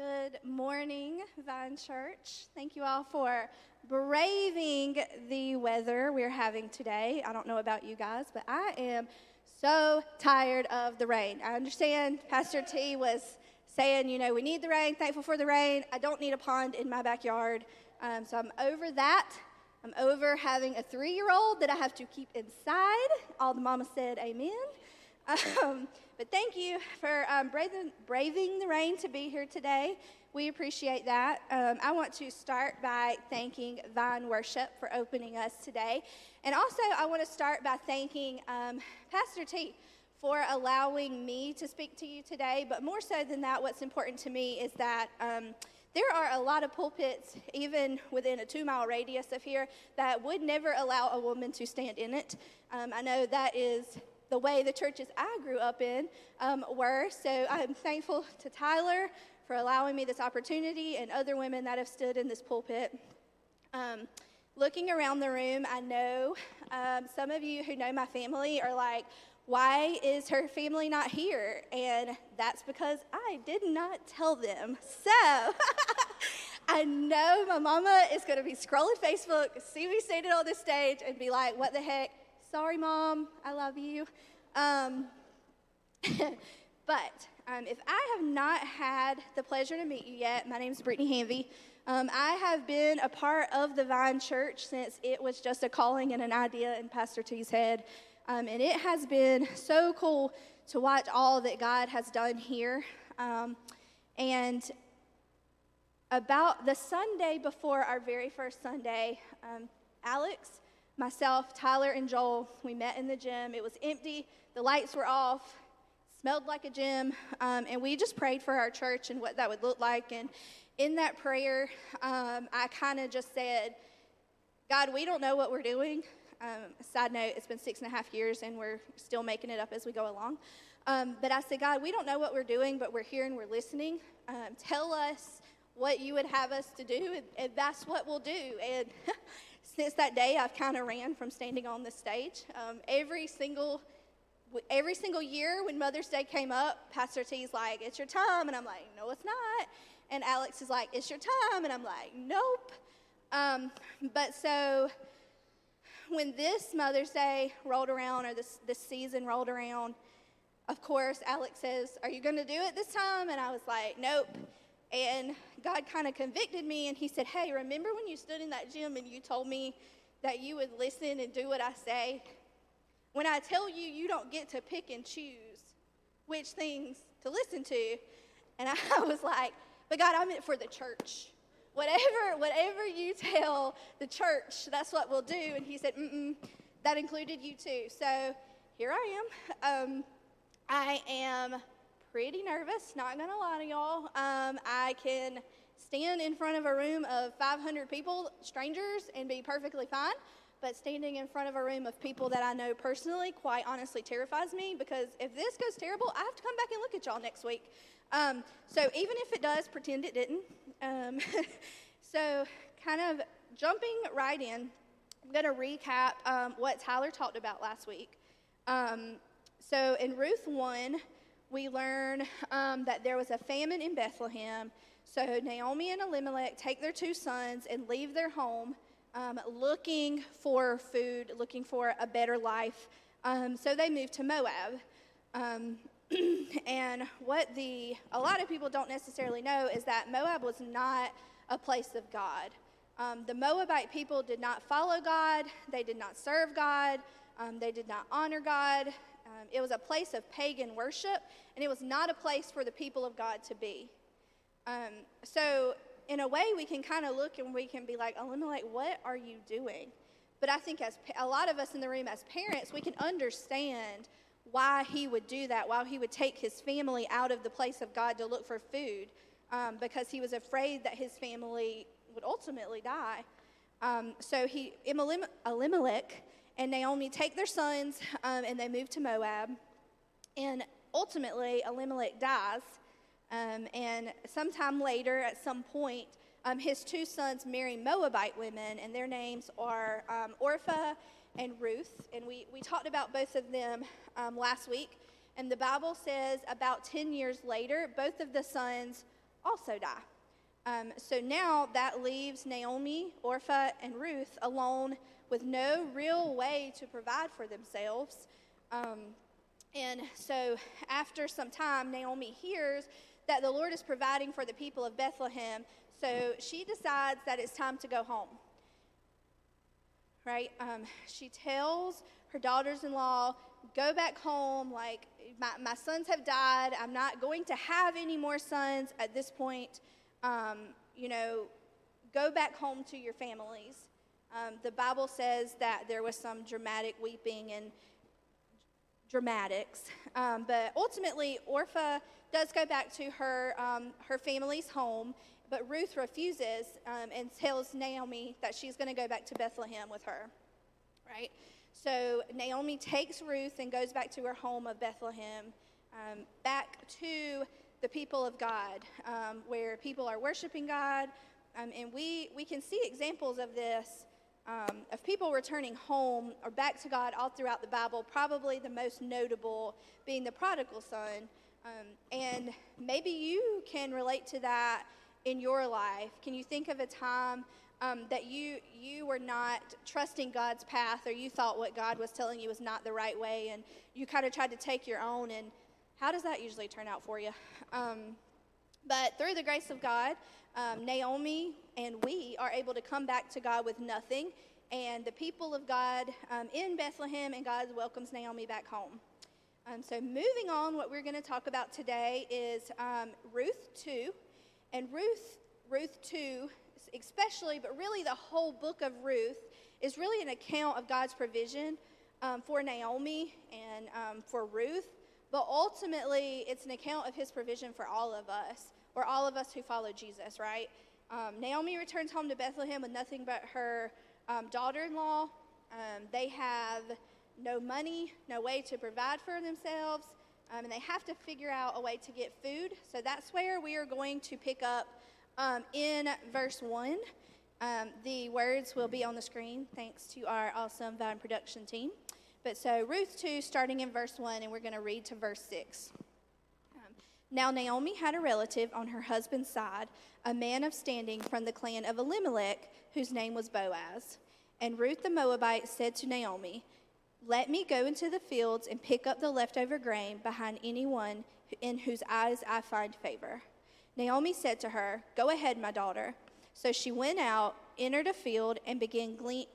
Good morning, Vine Church. Thank you all for braving the weather we're having today. I don't know about you guys, but I am so tired of the rain. I understand Pastor T was saying, you know, we need the rain, thankful for the rain. I don't need a pond in my backyard. Um, so I'm over that. I'm over having a three year old that I have to keep inside. All the mama said, Amen. Um, but thank you for um, braving, braving, the rain to be here today. We appreciate that. Um, I want to start by thanking Vine Worship for opening us today. And also, I want to start by thanking um, Pastor T for allowing me to speak to you today. But more so than that, what's important to me is that um, there are a lot of pulpits, even within a two mile radius of here, that would never allow a woman to stand in it. Um, I know that is the way the churches I grew up in um, were. So I'm thankful to Tyler for allowing me this opportunity and other women that have stood in this pulpit. Um, looking around the room, I know um, some of you who know my family are like, why is her family not here? And that's because I did not tell them. So I know my mama is going to be scrolling Facebook, see me standing on this stage, and be like, what the heck? Sorry, mom, I love you. Um, but um, if I have not had the pleasure to meet you yet, my name is Brittany Hanvey. Um, I have been a part of the Vine Church since it was just a calling and an idea in Pastor T's head. Um, and it has been so cool to watch all that God has done here. Um, and about the Sunday before our very first Sunday, um, Alex myself, Tyler, and Joel, we met in the gym. It was empty, the lights were off, smelled like a gym, um, and we just prayed for our church and what that would look like. And in that prayer, um, I kind of just said, God, we don't know what we're doing. Um, side note, it's been six and a half years and we're still making it up as we go along. Um, but I said, God, we don't know what we're doing, but we're here and we're listening. Um, tell us what you would have us to do, and, and that's what we'll do. And since that day, I've kind of ran from standing on the stage. Um, every single every single year when Mother's Day came up, Pastor T's like, "It's your time," and I'm like, "No, it's not." And Alex is like, "It's your time," and I'm like, "Nope." Um, but so when this Mother's Day rolled around, or this this season rolled around, of course, Alex says, "Are you going to do it this time?" And I was like, "Nope." And God kind of convicted me and He said, Hey, remember when you stood in that gym and you told me that you would listen and do what I say? When I tell you, you don't get to pick and choose which things to listen to. And I was like, But God, I meant for the church. Whatever, whatever you tell the church, that's what we'll do. And he said, Mm-mm, that included you too. So here I am. Um, I am pretty nervous, not gonna lie to y'all. Um, I can stand in front of a room of 500 people, strangers, and be perfectly fine. But standing in front of a room of people that I know personally, quite honestly, terrifies me because if this goes terrible, I have to come back and look at y'all next week. Um, so even if it does, pretend it didn't. Um, so, kind of jumping right in, I'm going to recap um, what Tyler talked about last week. Um, so, in Ruth 1, we learn um, that there was a famine in Bethlehem. So Naomi and Elimelech take their two sons and leave their home um, looking for food, looking for a better life. Um, so they move to Moab. Um, and what the a lot of people don't necessarily know is that Moab was not a place of God. Um, the Moabite people did not follow God. They did not serve God. Um, they did not honor God. Um, it was a place of pagan worship, and it was not a place for the people of God to be. Um, so, in a way, we can kind of look and we can be like, Elimelech, what are you doing? But I think as a lot of us in the room as parents, we can understand why he would do that, why he would take his family out of the place of God to look for food, um, because he was afraid that his family would ultimately die. Um, so he, Elimelech and Naomi take their sons um, and they move to Moab. And ultimately, Elimelech dies. Um, and sometime later, at some point, um, his two sons marry Moabite women, and their names are um, Orpah and Ruth. And we, we talked about both of them um, last week. And the Bible says about 10 years later, both of the sons also die. Um, so now that leaves Naomi, Orpah, and Ruth alone with no real way to provide for themselves. Um, and so after some time, Naomi hears that the Lord is providing for the people of Bethlehem. So she decides that it's time to go home. Right? Um, she tells her daughters in law, go back home. Like, my, my sons have died. I'm not going to have any more sons at this point. Um, you know, go back home to your families. Um, the Bible says that there was some dramatic weeping and dramatics. Um, but ultimately, Orpah does go back to her, um, her family's home, but Ruth refuses um, and tells Naomi that she's going to go back to Bethlehem with her, right? So Naomi takes Ruth and goes back to her home of Bethlehem, um, back to the people of God, um, where people are worshiping God. Um, and we, we can see examples of this um, of people returning home or back to God all throughout the Bible, probably the most notable being the prodigal son. Um, and maybe you can relate to that in your life. Can you think of a time um, that you you were not trusting God's path, or you thought what God was telling you was not the right way, and you kind of tried to take your own? And how does that usually turn out for you? Um, but through the grace of God, um, Naomi and we are able to come back to God with nothing. And the people of God um, in Bethlehem, and God welcomes Naomi back home. Um, so, moving on, what we're going to talk about today is um, Ruth 2. And Ruth, Ruth 2, especially, but really the whole book of Ruth, is really an account of God's provision um, for Naomi and um, for Ruth. But ultimately, it's an account of his provision for all of us or all of us who follow Jesus, right? Um, Naomi returns home to Bethlehem with nothing but her um, daughter in law. Um, they have no money, no way to provide for themselves, um, and they have to figure out a way to get food. So that's where we are going to pick up um, in verse 1. Um, the words will be on the screen thanks to our awesome Vine production team. But so, Ruth 2, starting in verse 1, and we're going to read to verse 6. Um, now, Naomi had a relative on her husband's side, a man of standing from the clan of Elimelech, whose name was Boaz. And Ruth the Moabite said to Naomi, Let me go into the fields and pick up the leftover grain behind anyone in whose eyes I find favor. Naomi said to her, Go ahead, my daughter. So she went out, entered a field, and began, glean,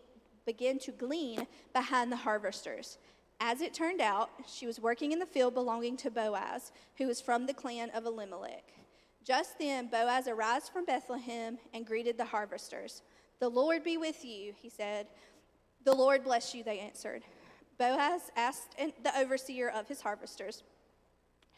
began to glean behind the harvesters. As it turned out, she was working in the field belonging to Boaz, who was from the clan of Elimelech. Just then, Boaz arose from Bethlehem and greeted the harvesters. The Lord be with you, he said. The Lord bless you, they answered. Boaz asked the overseer of his harvesters,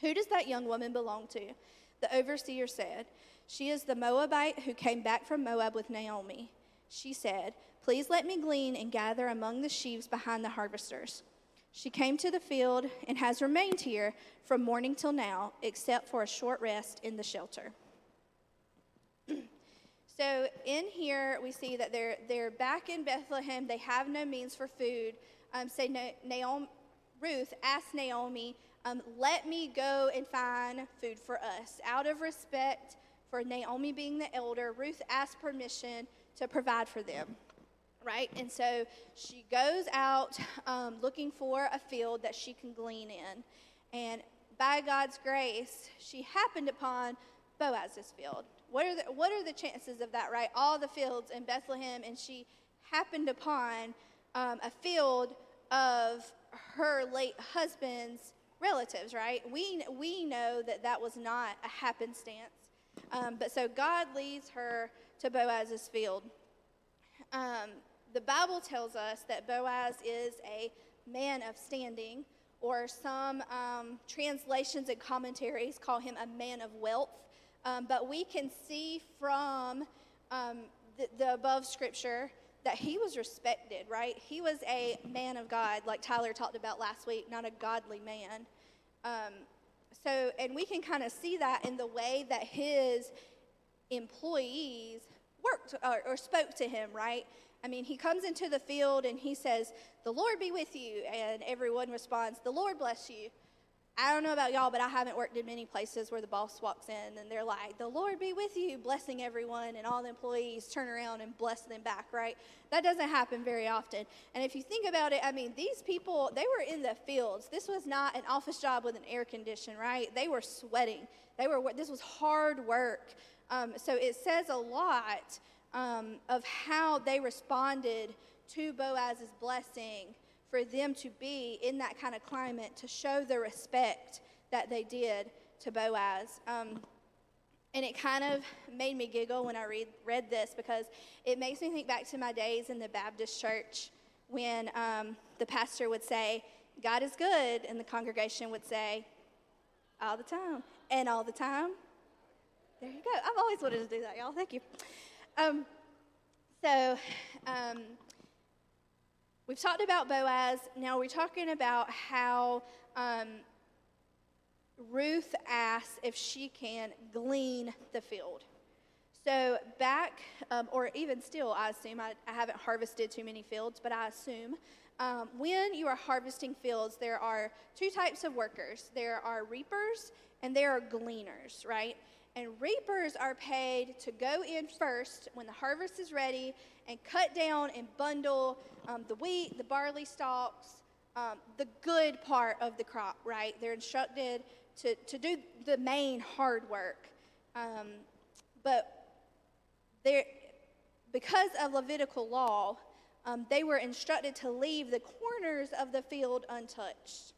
Who does that young woman belong to? The overseer said, She is the Moabite who came back from Moab with Naomi. She said, Please let me glean and gather among the sheaves behind the harvesters. She came to the field and has remained here from morning till now, except for a short rest in the shelter. so in here, we see that they're, they're back in Bethlehem. They have no means for food. Um, say Naomi, Ruth asked Naomi, um, let me go and find food for us. Out of respect for Naomi being the elder, Ruth asked permission to provide for them right? And so she goes out um, looking for a field that she can glean in. And by God's grace, she happened upon Boaz's field. What are the, what are the chances of that, right? All the fields in Bethlehem, and she happened upon um, a field of her late husband's relatives, right? We, we know that that was not a happenstance. Um, but so God leads her to Boaz's field. Um, the Bible tells us that Boaz is a man of standing, or some um, translations and commentaries call him a man of wealth. Um, but we can see from um, the, the above scripture that he was respected, right? He was a man of God, like Tyler talked about last week, not a godly man. Um, so, and we can kind of see that in the way that his employees worked or, or spoke to him, right? I mean, he comes into the field and he says, The Lord be with you. And everyone responds, The Lord bless you. I don't know about y'all, but I haven't worked in many places where the boss walks in and they're like, The Lord be with you, blessing everyone, and all the employees turn around and bless them back, right? That doesn't happen very often. And if you think about it, I mean, these people, they were in the fields. This was not an office job with an air condition, right? They were sweating. They were, this was hard work. Um, so it says a lot um, of how they responded to Boaz's blessing for them to be in that kind of climate to show the respect that they did to Boaz. Um, and it kind of made me giggle when I read, read this because it makes me think back to my days in the Baptist church when um, the pastor would say, God is good, and the congregation would say, all the time, and all the time. There you go. I've always wanted to do that, y'all. Thank you. Um, so, um, We've talked about Boaz. Now we're talking about how um, Ruth asks if she can glean the field. So, back, um, or even still, I assume, I, I, haven't harvested too many fields, but I assume um, when you are harvesting fields, there are two types of workers there are reapers and there are gleaners, right? And reapers are paid to go in first when the harvest is ready and cut down and bundle um, the wheat, the barley stalks, um, the good part of the crop, right? They're instructed to, to do the main hard work. Um, but they because of Levitical law, um, they were instructed to leave the corners of the field untouched.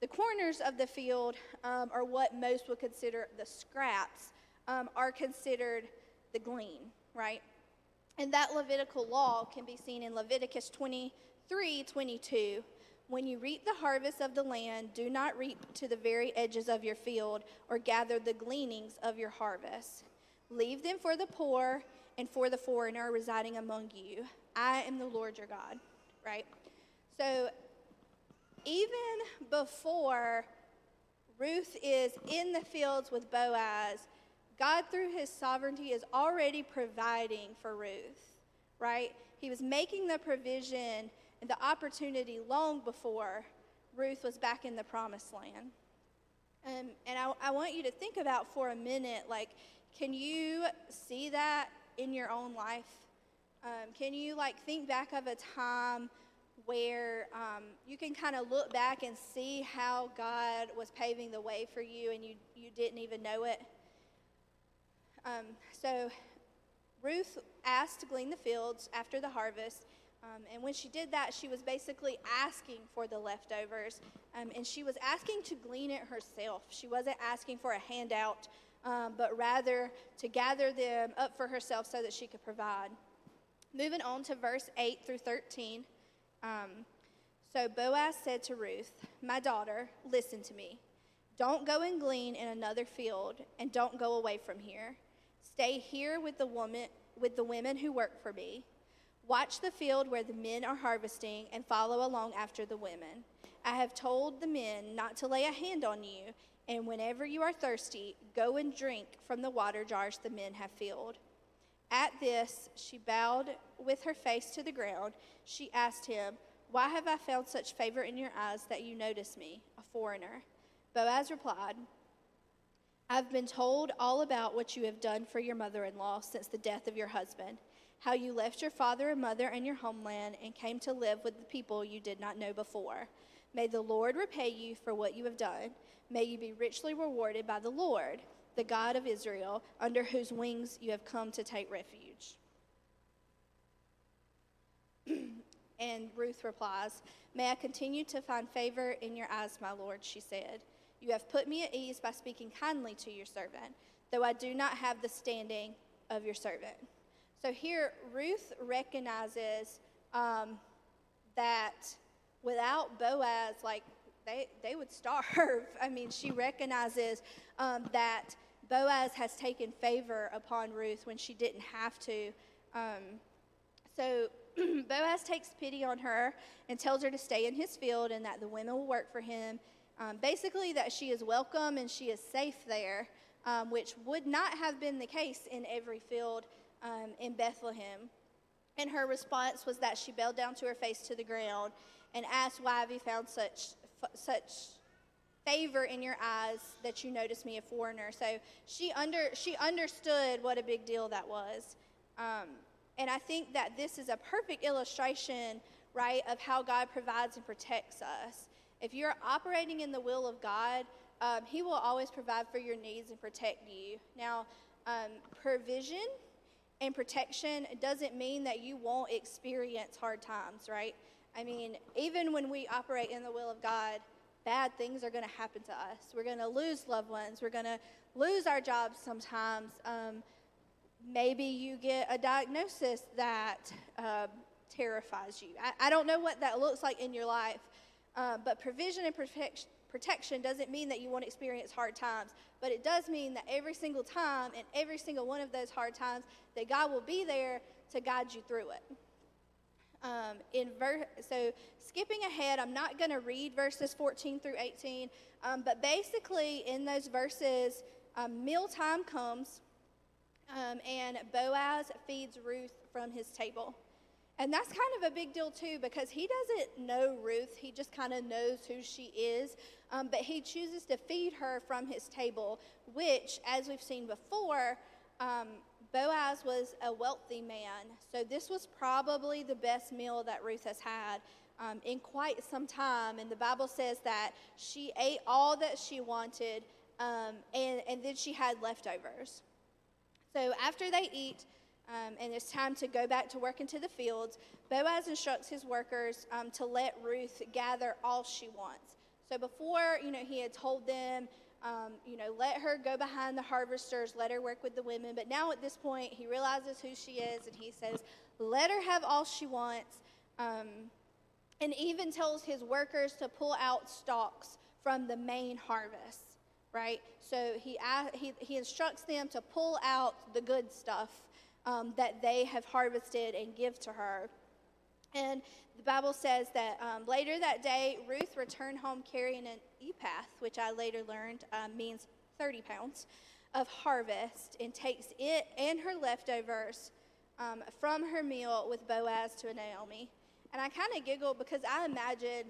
The corners of the field um, are what most would consider the scraps, um, are considered the glean, right? And that Levitical law can be seen in Leviticus 23 22. When you reap the harvest of the land, do not reap to the very edges of your field or gather the gleanings of your harvest. Leave them for the poor and for the foreigner residing among you. I am the Lord your God, right? So even before Ruth is in the fields with Boaz, God, through his sovereignty, is already providing for Ruth, right? He was making the provision and the opportunity long before Ruth was back in the promised land. Um, and I, I want you to think about for a minute like, can you see that in your own life? Um, can you like think back of a time where um, you can kind of look back and see how God was paving the way for you and you, you didn't even know it? Um, so Ruth asked to glean the fields after the harvest. Um, and when she did that, she was basically asking for the leftovers. Um, and she was asking to glean it herself. She wasn't asking for a handout, um, but rather to gather them up for herself so that she could provide. Moving on to verse 8 through 13. Um, so Boaz said to Ruth, My daughter, listen to me. Don't go and glean in another field, and don't go away from here. Stay here with the woman with the women who work for me. Watch the field where the men are harvesting and follow along after the women. I have told the men not to lay a hand on you, and whenever you are thirsty, go and drink from the water jars the men have filled. At this, she bowed with her face to the ground. She asked him, Why have I found such favor in your eyes that you notice me, a foreigner? Boaz replied, I've been told all about what you have done for your mother in law since the death of your husband, how you left your father and mother and your homeland and came to live with the people you did not know before. May the Lord repay you for what you have done. May you be richly rewarded by the Lord, the God of Israel, under whose wings you have come to take refuge. and Ruth replies, May I continue to find favor in your eyes, my Lord, she said. You have put me at ease by speaking kindly to your servant, though I do not have the standing of your servant. So here, Ruth recognizes um, that without Boaz, like they, they would starve. I mean, she recognizes um, that Boaz has taken favor upon Ruth when she didn't have to. Um, so Boaz takes pity on her and tells her to stay in his field and that the women will work for him um, basically, that she is welcome and she is safe there, um, which would not have been the case in every field um, in Bethlehem. And her response was that she bowed down to her face to the ground and asked, Why have you found such, such favor in your eyes that you notice me a foreigner. So she under she understood what a big deal that was. Um, and I think that this is a perfect illustration, right, of how God provides and protects us. If you're operating in the will of God, um, He will always provide for your needs and protect you. Now, um, provision and protection doesn't mean that you won't experience hard times, right? I mean, even when we operate in the will of God, bad things are going to happen to us. We're going to lose loved ones. We're going to lose our jobs sometimes. Um, maybe you get a diagnosis that uh, terrifies you. I, I, don't know what that looks like in your life, uh, but provision and protection protection doesn't mean that you won't experience hard times, but it does mean that every single time and every single one of those hard times, that God will be there to guide you through it. Um, in ver- so skipping ahead, I'm not going to read verses 14 through 18, um, but basically in those verses, um, mealtime comes, um, and Boaz feeds Ruth from his table. And that's kind of a big deal too because he doesn't know Ruth. He just kind of knows who she is. Um, but he chooses to feed her from his table, which, as we've seen before, um, Boaz was a wealthy man. So this was probably the best meal that Ruth has had um, in quite some time. And the Bible says that she ate all that she wanted um, and, and then she had leftovers. So after they eat, um, and it's time to go back to work into the fields, Boaz instructs his workers um, to let Ruth gather all she wants. So before, you know, he had told them, um, you know, let her go behind the harvesters, let her work with the women. But now at this point, he realizes who she is, and he says, let her have all she wants. Um, and even tells his workers to pull out stalks from the main harvest, right? So he, he, he instructs them to pull out the good stuff um, that they have harvested and give to her. And the Bible says that um, later that day, Ruth returned home carrying an ephah, which I later learned um, means 30 pounds of harvest, and takes it and her leftovers um, from her meal with Boaz to Naomi. And I kind of giggle because I imagine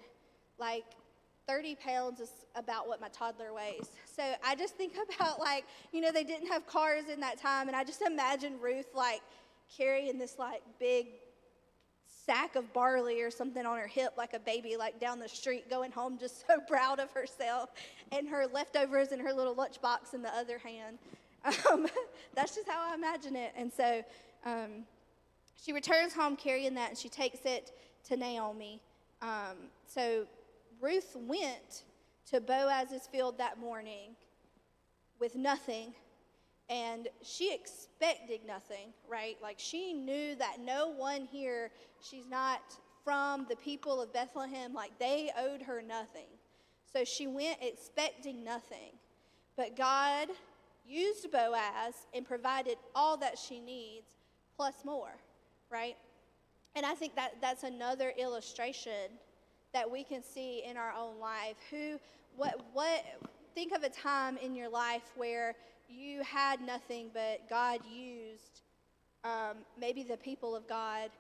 like 30 pounds is about what my toddler weighs. So I just think about like, you know, they didn't have cars in that time, and I just imagine Ruth like carrying this like big sack of barley or something on her hip like a baby, like down the street, going home just so proud of herself, and her leftovers in her little lunchbox in the other hand. Um, that's just how I imagine it. And so um, she returns home carrying that, and she takes it to Naomi. Um, so Ruth went to Boaz's field that morning with nothing, and she expected nothing, right? Like she knew that no one here, she's not from the people of Bethlehem, like they owed her nothing. So she went expecting nothing. But God used Boaz and provided all that she needs, plus more, right? And I think that that's another illustration that we can see in our own life. Who, what, what, think of a time in your life where you had nothing, but God used um, maybe the people of God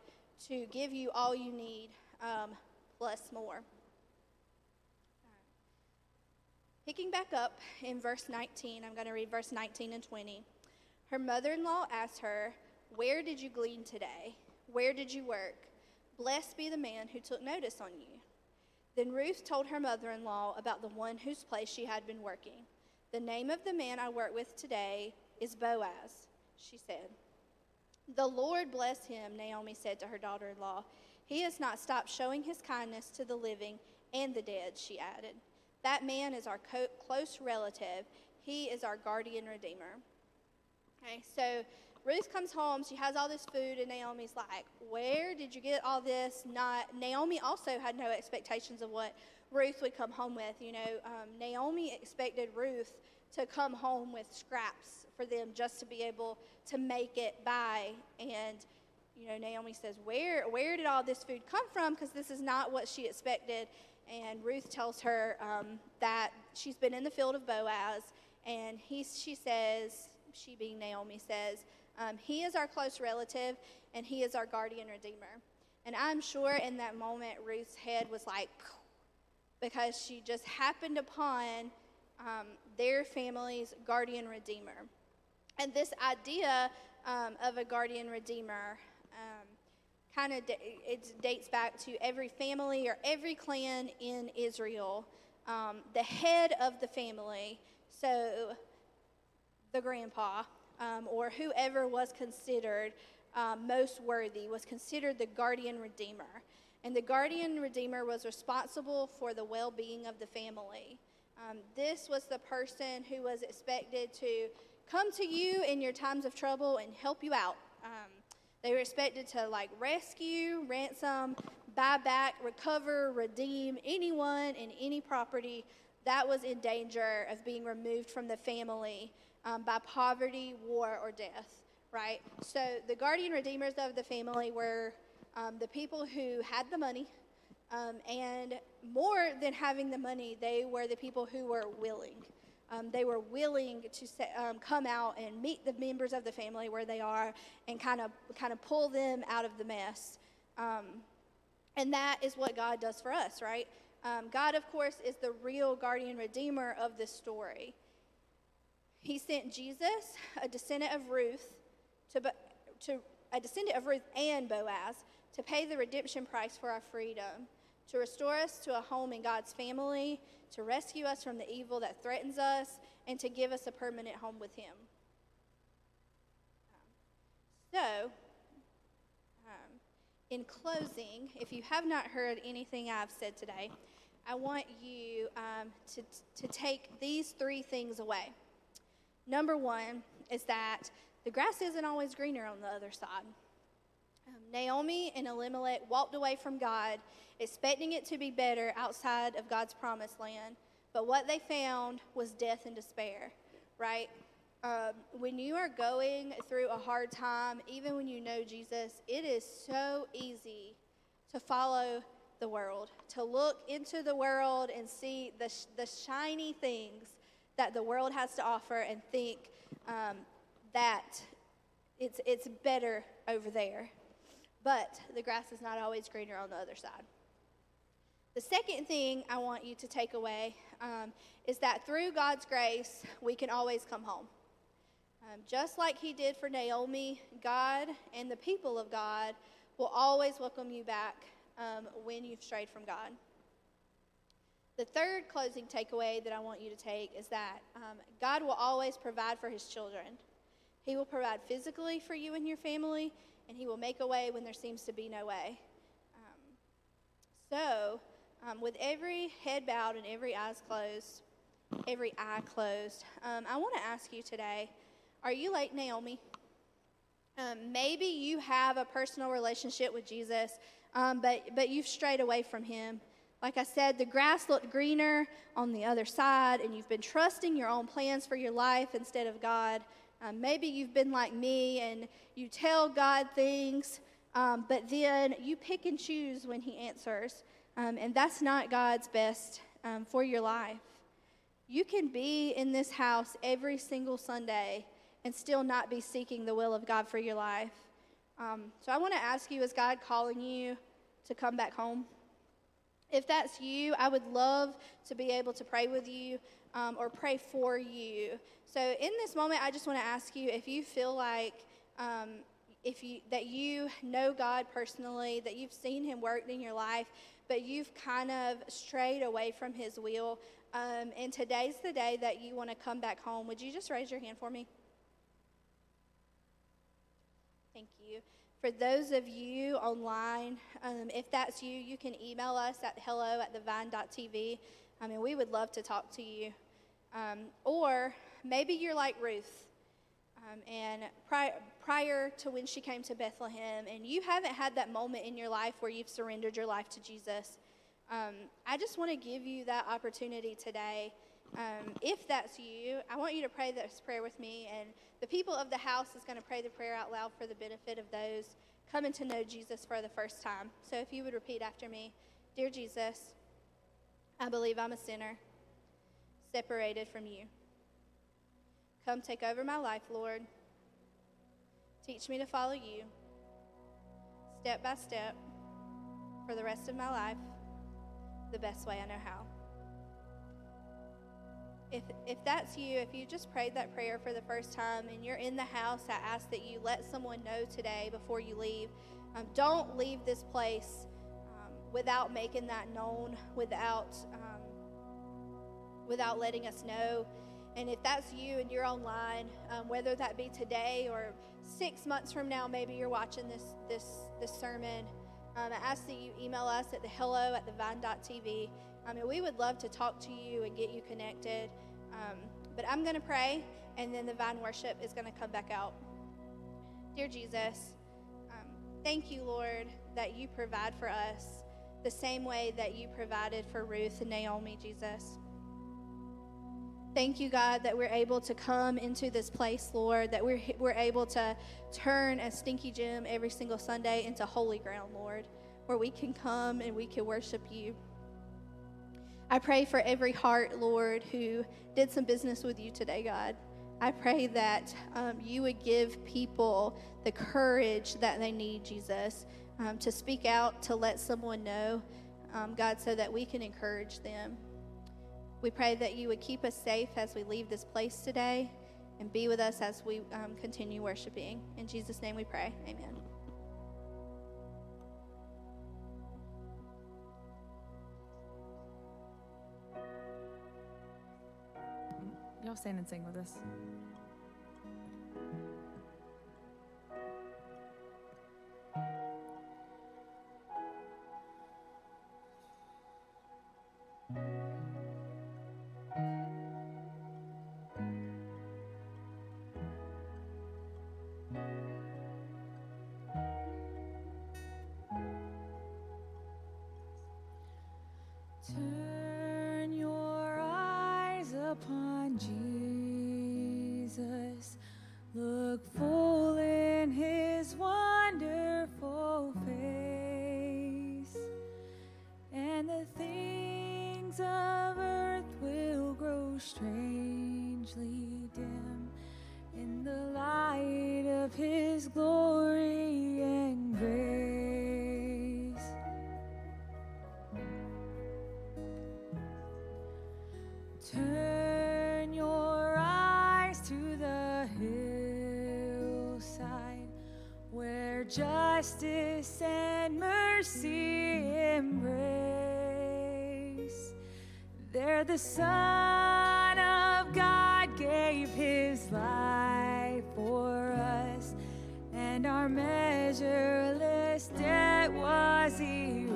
to give you all you need um, plus more. Picking back up in verse 19, I'm going to read verse 19 and 20. Her mother in law asked her, Where did you glean today? Where did you work? Blessed be the man who took notice on you. Then Ruth told her mother in law about the one whose place she had been working. The name of the man I work with today is Boaz, she said. The Lord bless him, Naomi said to her daughter in law. He has not stopped showing his kindness to the living and the dead, she added. That man is our co- close relative. He is our guardian redeemer. Okay, so Ruth comes home, she has all this food, and Naomi's like, Where did you get all this? Not Naomi also had no expectations of what Ruth would come home with. You know, um, Naomi expected Ruth to come home with scraps for them just to be able to make it by. And, you know, Naomi says, Where where did all this food come from? Because this is not what she expected. And Ruth tells her um, that she's been in the field of Boaz, and he, she says, she being Naomi says, um, he is our close relative, and He is our guardian redeemer. And I'm sure in that moment, Ruth's head was like, because she just happened upon um, their family's guardian redeemer. And this idea um, of a guardian redeemer um, kind of it dates back to every family or every clan in Israel. Um, the head of the family, so the grandpa um, or whoever was considered um, most worthy, was considered the guardian redeemer. And the guardian redeemer was responsible for the well being of the family. Um, this was the person who was expected to come to you in your times of trouble and help you out. Um, they were expected to like rescue, ransom, buy back, recover, redeem anyone and any property that was in danger of being removed from the family um, by poverty, war, or death, right? So the guardian redeemers of the family were um, the people who had the money, um, and more than having the money, they were the people who were willing. Um, they were willing to um, come out and meet the members of the family where they are and kind of kind of pull them out of the mess. Um, and that is what God does for us, right? Um, God, of course, is the real guardian redeemer of this story. He sent Jesus, a descendant of Ruth, to, to a descendant of Ruth and Boaz, to pay the redemption price for our freedom, to restore us to a home in God's family, to rescue us from the evil that threatens us, and to give us a permanent home with Him. So, um, in closing, if you have not heard anything I've said today, I want you um, to, to take these three things away. Number one is that the grass isn't always greener on the other side. Naomi and Elimelech walked away from God, expecting it to be better outside of God's promised land. But what they found was death and despair, right? Um, when you are going through a hard time, even when you know Jesus, it is so easy to follow the world, to look into the world and see the, sh- the shiny things that the world has to offer and think um, that it's, it's better over there. But the grass is not always greener on the other side. The second thing I want you to take away um, is that through God's grace, we can always come home. Um, just like He did for Naomi, God and the people of God will always welcome you back um, when you've strayed from God. The third closing takeaway that I want you to take is that um, God will always provide for his children. He will provide physically for you and your family, and he will make a way when there seems to be no way. Um, so, um, with every head bowed and every eyes closed, every eye closed, um, I want to ask you today are you like Naomi? Um, maybe you have a personal relationship with Jesus, um, but, but you've strayed away from him. Like I said, the grass looked greener on the other side, and you've been trusting your own plans for your life instead of God. Um, maybe you've been like me and you tell God things, um, but then you pick and choose when He answers. Um, and that's not God's best um, for your life. You can be in this house every single Sunday and still not be seeking the will of God for your life. Um, so I want to ask you is God calling you to come back home? If that's you, I would love to be able to pray with you um, or pray for you. So in this moment, I just want to ask you if you feel like um, if you that you know God personally, that you've seen Him work in your life, but you've kind of strayed away from His will, um, and today's the day that you want to come back home. Would you just raise your hand for me? Thank you. For those of you online, um, if that's you, you can email us at hello at thevine.tv. I mean, we would love to talk to you. Um, or maybe you're like Ruth, um, and prior, prior to when she came to Bethlehem, and you haven't had that moment in your life where you've surrendered your life to Jesus. Um, I just want to give you that opportunity today. Um, if that's you, I want you to pray this prayer with me, and the people of the house is going to pray the prayer out loud for the benefit of those coming to know Jesus for the first time. So if you would repeat after me Dear Jesus, I believe I'm a sinner, separated from you. Come take over my life, Lord. Teach me to follow you step by step for the rest of my life the best way I know how. If, if that's you, if you just prayed that prayer for the first time and you're in the house, I ask that you let someone know today before you leave. Um, don't leave this place um, without making that known, without um, without letting us know. And if that's you and you're online, um, whether that be today or six months from now, maybe you're watching this this this sermon. Um, I ask that you email us at the hello at the vine.tv. I mean, we would love to talk to you and get you connected. Um, but I'm going to pray, and then the vine worship is going to come back out. Dear Jesus, um, thank you, Lord, that you provide for us the same way that you provided for Ruth and Naomi, Jesus. Thank you, God, that we're able to come into this place, Lord, that we're, we're able to turn a Stinky gym every single Sunday into holy ground, Lord, where we can come and we can worship you. I pray for every heart, Lord, who did some business with you today, God. I pray that um, you would give people the courage that they need, Jesus, um, to speak out, to let someone know, um, God, so that we can encourage them. We pray that you would keep us safe as we leave this place today and be with us as we um, continue worshiping. In Jesus' name we pray. Amen. Y'all stand and sing with us. Justice and mercy embrace. There, the Son of God gave his life for us, and our measureless debt was erased.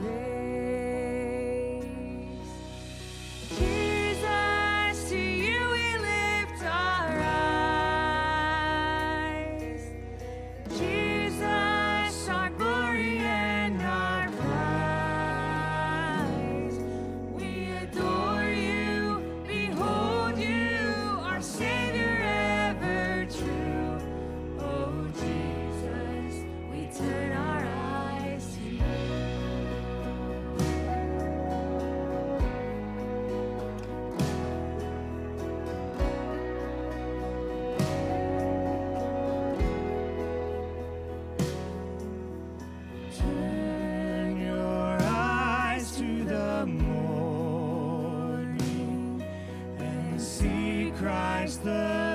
Jesus, our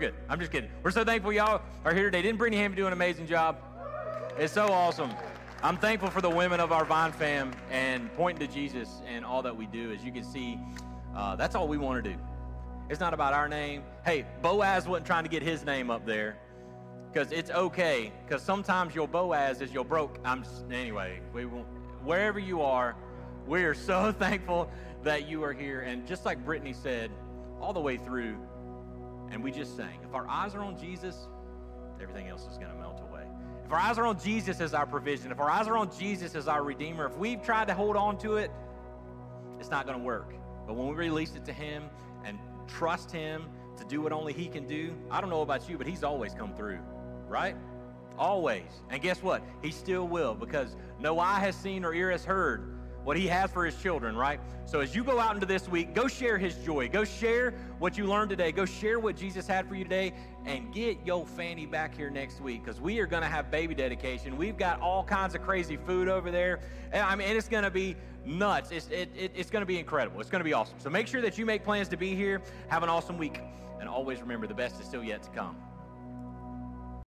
good. I'm just kidding. We're so thankful y'all are here today. Didn't Brittany Hanvey do an amazing job? It's so awesome. I'm thankful for the women of our Vine fam and pointing to Jesus and all that we do. As you can see, uh, that's all we want to do. It's not about our name. Hey, Boaz wasn't trying to get his name up there because it's okay. Because sometimes your Boaz is your broke. I'm s- anyway. We wherever you are, we are so thankful that you are here. And just like Brittany said, all the way through, and we just sang. If our eyes are on Jesus, everything else is going to melt away. If our eyes are on Jesus as our provision, if our eyes are on Jesus as our Redeemer, if we've tried to hold on to it, it's not going to work. But when we release it to Him and trust Him to do what only He can do, I don't know about you, but He's always come through, right? Always. And guess what? He still will because no eye has seen or ear has heard what He has for His children, right? So as you go out into this week, go share His joy. Go share what you learned today. Go share what Jesus had for you today and get yo Fanny back here next week because we are going to have baby dedication. We've got all kinds of crazy food over there. And I mean, it's going to be nuts. It's, it, it, it's going to be incredible. It's going to be awesome. So make sure that you make plans to be here. Have an awesome week. And always remember the best is still yet to come.